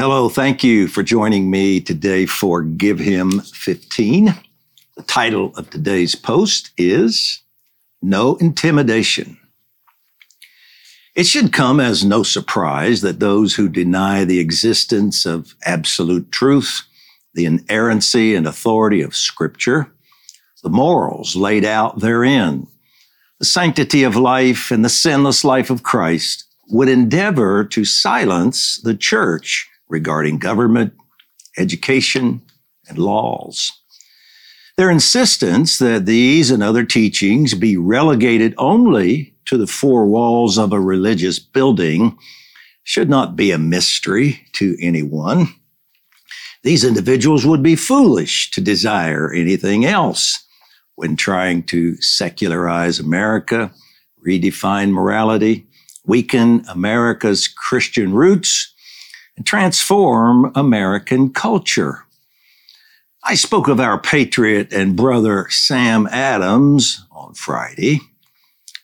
Hello, thank you for joining me today for Give Him 15. The title of today's post is No Intimidation. It should come as no surprise that those who deny the existence of absolute truth, the inerrancy and authority of Scripture, the morals laid out therein, the sanctity of life and the sinless life of Christ would endeavor to silence the church regarding government, education, and laws. Their insistence that these and other teachings be relegated only to the four walls of a religious building should not be a mystery to anyone. These individuals would be foolish to desire anything else when trying to secularize America, redefine morality, weaken America's Christian roots, transform American culture. I spoke of our patriot and brother Sam Adams on Friday.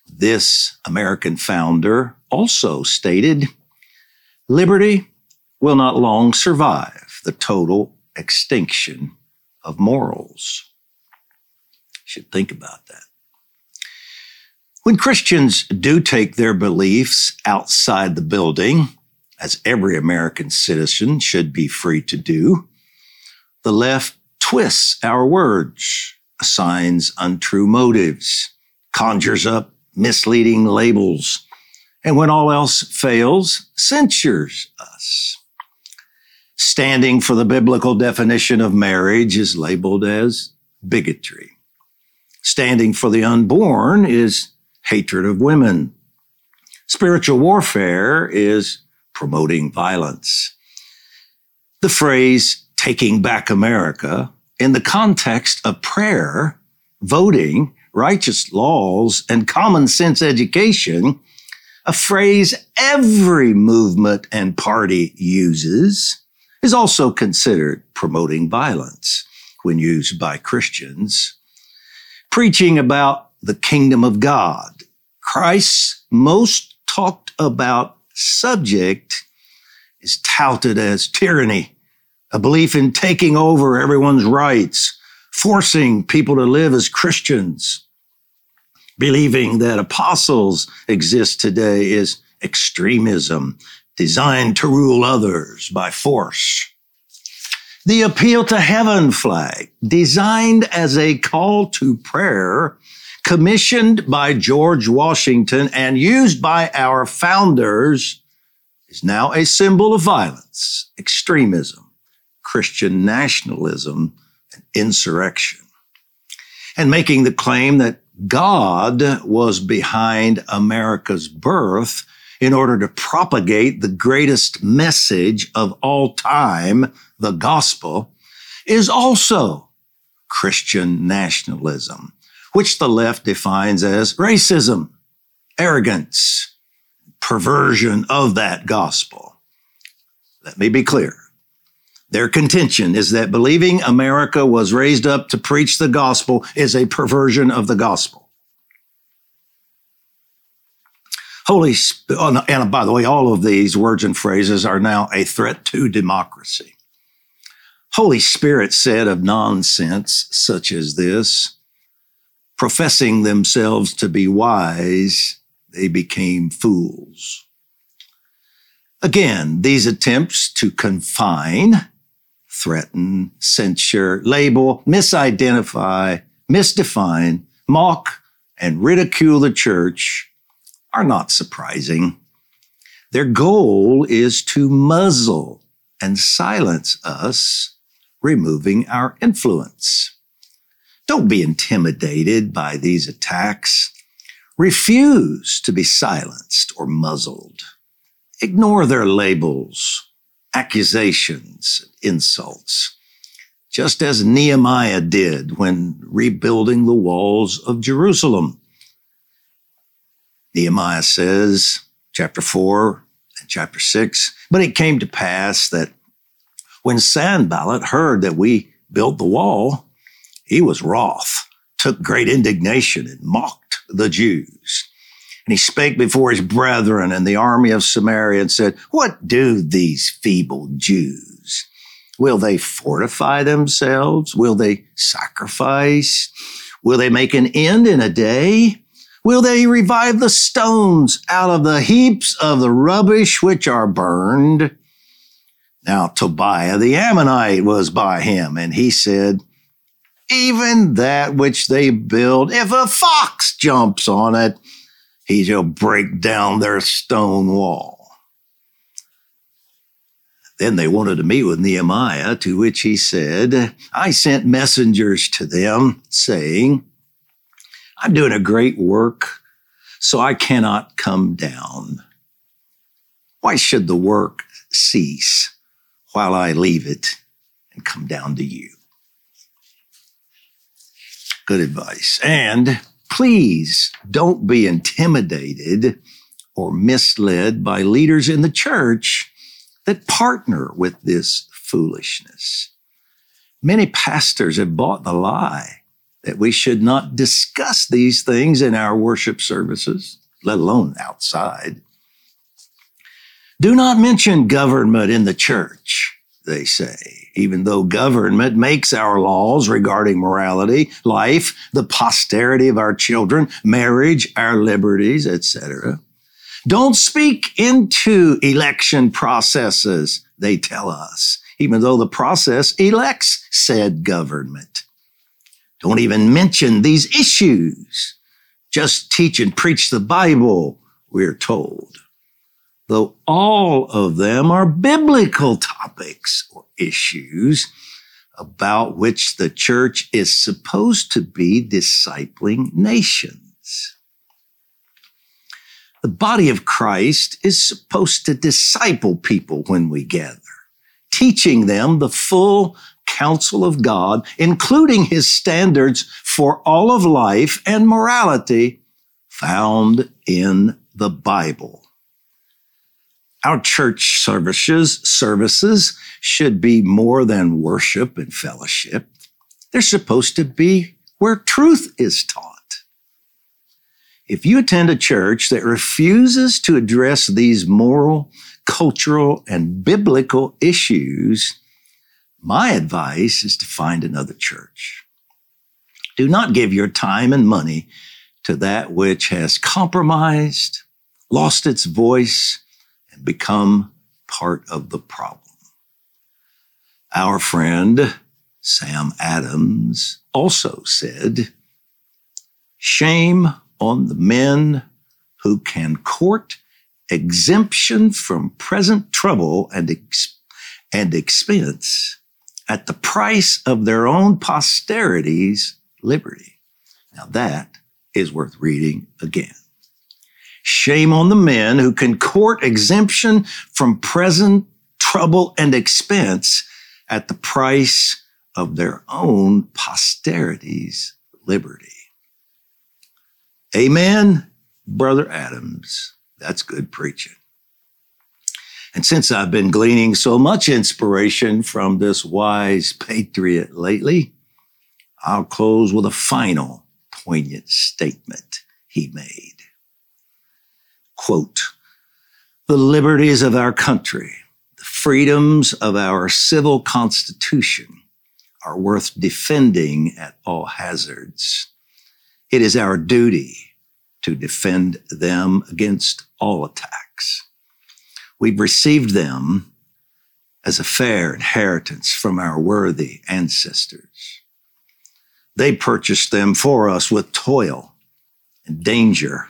This American founder also stated, liberty will not long survive the total extinction of morals. Should think about that. When Christians do take their beliefs outside the building, as every American citizen should be free to do, the left twists our words, assigns untrue motives, conjures up misleading labels, and when all else fails, censures us. Standing for the biblical definition of marriage is labeled as bigotry. Standing for the unborn is hatred of women. Spiritual warfare is promoting violence. The phrase taking back America in the context of prayer, voting, righteous laws, and common sense education, a phrase every movement and party uses, is also considered promoting violence when used by Christians. Preaching about the kingdom of God Christ's most talked about subject is touted as tyranny, a belief in taking over everyone's rights, forcing people to live as Christians. Believing that apostles exist today is extremism designed to rule others by force. The appeal to heaven flag, designed as a call to prayer, commissioned by George Washington and used by our founders, is now a symbol of violence, extremism, Christian nationalism, and insurrection. And making the claim that God was behind America's birth in order to propagate the greatest message of all time, the gospel, is also Christian nationalism which the left defines as racism, arrogance, perversion of that gospel. Let me be clear. Their contention is that believing America was raised up to preach the gospel is a perversion of the gospel. Holy, oh, and by the way, all of these words and phrases are now a threat to democracy. Holy Spirit said of nonsense such as this, professing themselves to be wise, they became fools. Again, these attempts to confine, threaten, censure, label, misidentify, misdefine, mock, and ridicule the church are not surprising. Their goal is to muzzle and silence us, removing our influence. Don't be intimidated by these attacks. Refuse to be silenced or muzzled. Ignore their labels, accusations, insults, just as Nehemiah did when rebuilding the walls of Jerusalem. Nehemiah says, chapter 4 and chapter 6, but it came to pass that when Sanballat heard that we built the wall, he was wroth, took great indignation, and mocked the Jews. And he spake before his brethren and the army of Samaria and said, What do these feeble Jews? Will they fortify themselves? Will they sacrifice? Will they make an end in a day? Will they revive the stones out of the heaps of the rubbish which are burned? Now Tobiah the Ammonite was by him, and he said, Even that which they build, if a fox jumps on it, he shall break down their stone wall. Then they wanted to meet with Nehemiah, to which he said, I sent messengers to them, saying, I'm doing a great work, so I cannot come down. Why should the work cease while I leave it and come down to you? Good advice. And please don't be intimidated or misled by leaders in the church that partner with this foolishness. Many pastors have bought the lie that we should not discuss these things in our worship services, let alone outside. Do not mention government in the church, they say, even though government makes our laws regarding morality, life, the posterity of our children, marriage, our liberties, etc. Don't speak into election processes, they tell us, even though the process elects said government. Don't even mention these issues. Just teach and preach the Bible, we're told. Though all of them are biblical topics or issues about which the church is supposed to be discipling nations. The body of Christ is supposed to disciple people when we gather, teaching them the full counsel of God, including his standards for all of life and morality found in the Bible. Our church services, services should be more than worship and fellowship. They're supposed to be where truth is taught. If you attend a church that refuses to address these moral, cultural, and biblical issues, my advice is to find another church. Do not give your time and money to that which has compromised, lost its voice, and become part of the problem. Our friend Sam Adams also said, Shame on the men who can court exemption from present trouble and, ex- and expense at the price of their own posterity's liberty. Now that is worth reading again. Shame on the men who can court exemption from present trouble and expense at the price of their own posterity's liberty. Amen, Brother Adams. That's good preaching. And since I've been gleaning so much inspiration from this wise patriot lately, I'll close with a final poignant statement he made. Quote, the liberties of our country, the freedoms of our civil constitution are worth defending at all hazards. It is our duty to defend them against all attacks. We've received them as a fair inheritance from our worthy ancestors. They purchased them for us with toil and danger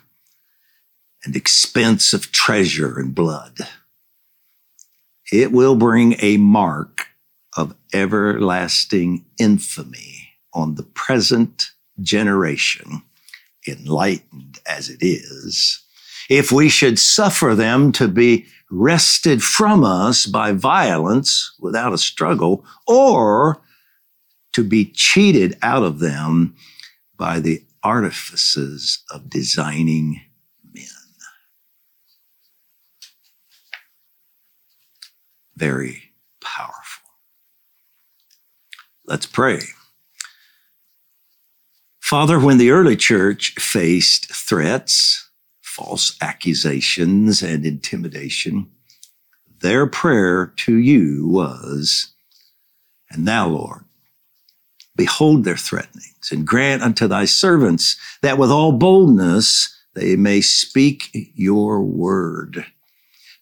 and expense of treasure and blood. It will bring a mark of everlasting infamy on the present generation, enlightened as it is, if we should suffer them to be wrested from us by violence without a struggle, or to be cheated out of them by the artifices of designing men. Very powerful. Let's pray. Father, when the early church faced threats, false accusations and intimidation, their prayer to you was, And now, Lord, behold their threatenings and grant unto thy servants that with all boldness they may speak your word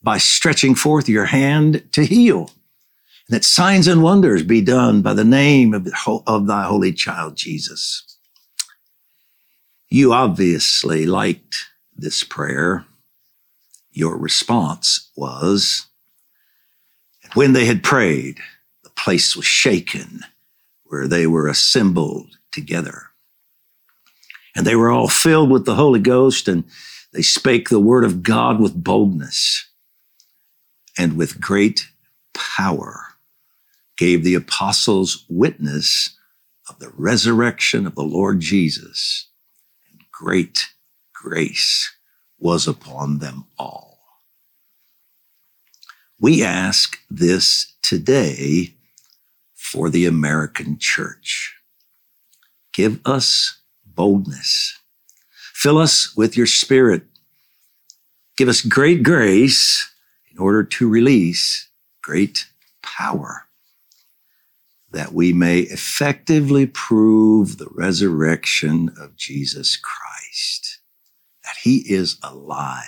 by stretching forth your hand to heal and that signs and wonders be done by the name of, of thy holy child Jesus. You obviously liked this prayer. Your response was, when they had prayed, the place was shaken where they were assembled together. And they were all filled with the Holy Ghost and they spake the word of God with boldness and with great power gave the apostles witness of the resurrection of the Lord Jesus, and great grace was upon them all. We ask this today for the American church. Give us boldness. Fill us with your spirit. Give us great grace in order to release great power that we may effectively prove the resurrection of Jesus Christ, he is alive.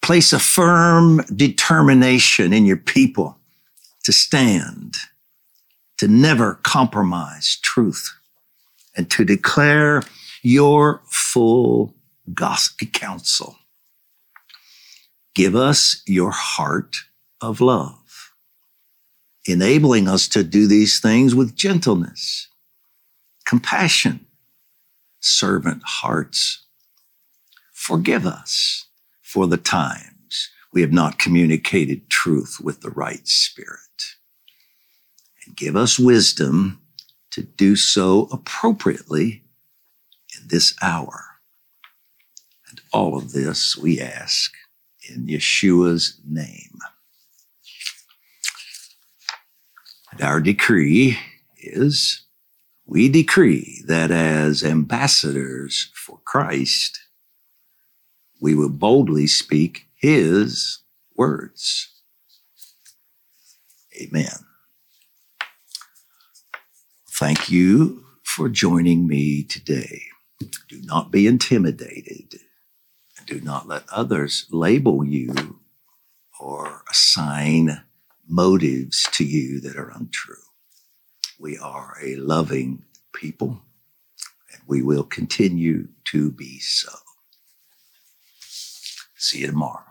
Place a firm determination in your people to stand, to never compromise truth, and to declare your full gospel counsel. Give us your heart of love enabling us to do these things with gentleness, compassion, servant hearts. Forgive us for the times we have not communicated truth with the right spirit. And give us wisdom to do so appropriately in this hour. And all of this we ask in Yeshua's name. And our decree is we decree that as ambassadors for Christ, we will boldly speak his words. Amen. Thank you for joining me today. Do not be intimidated. Do not let others label you or assign motives to you that are untrue. We are a loving people, and we will continue to be so. See you tomorrow.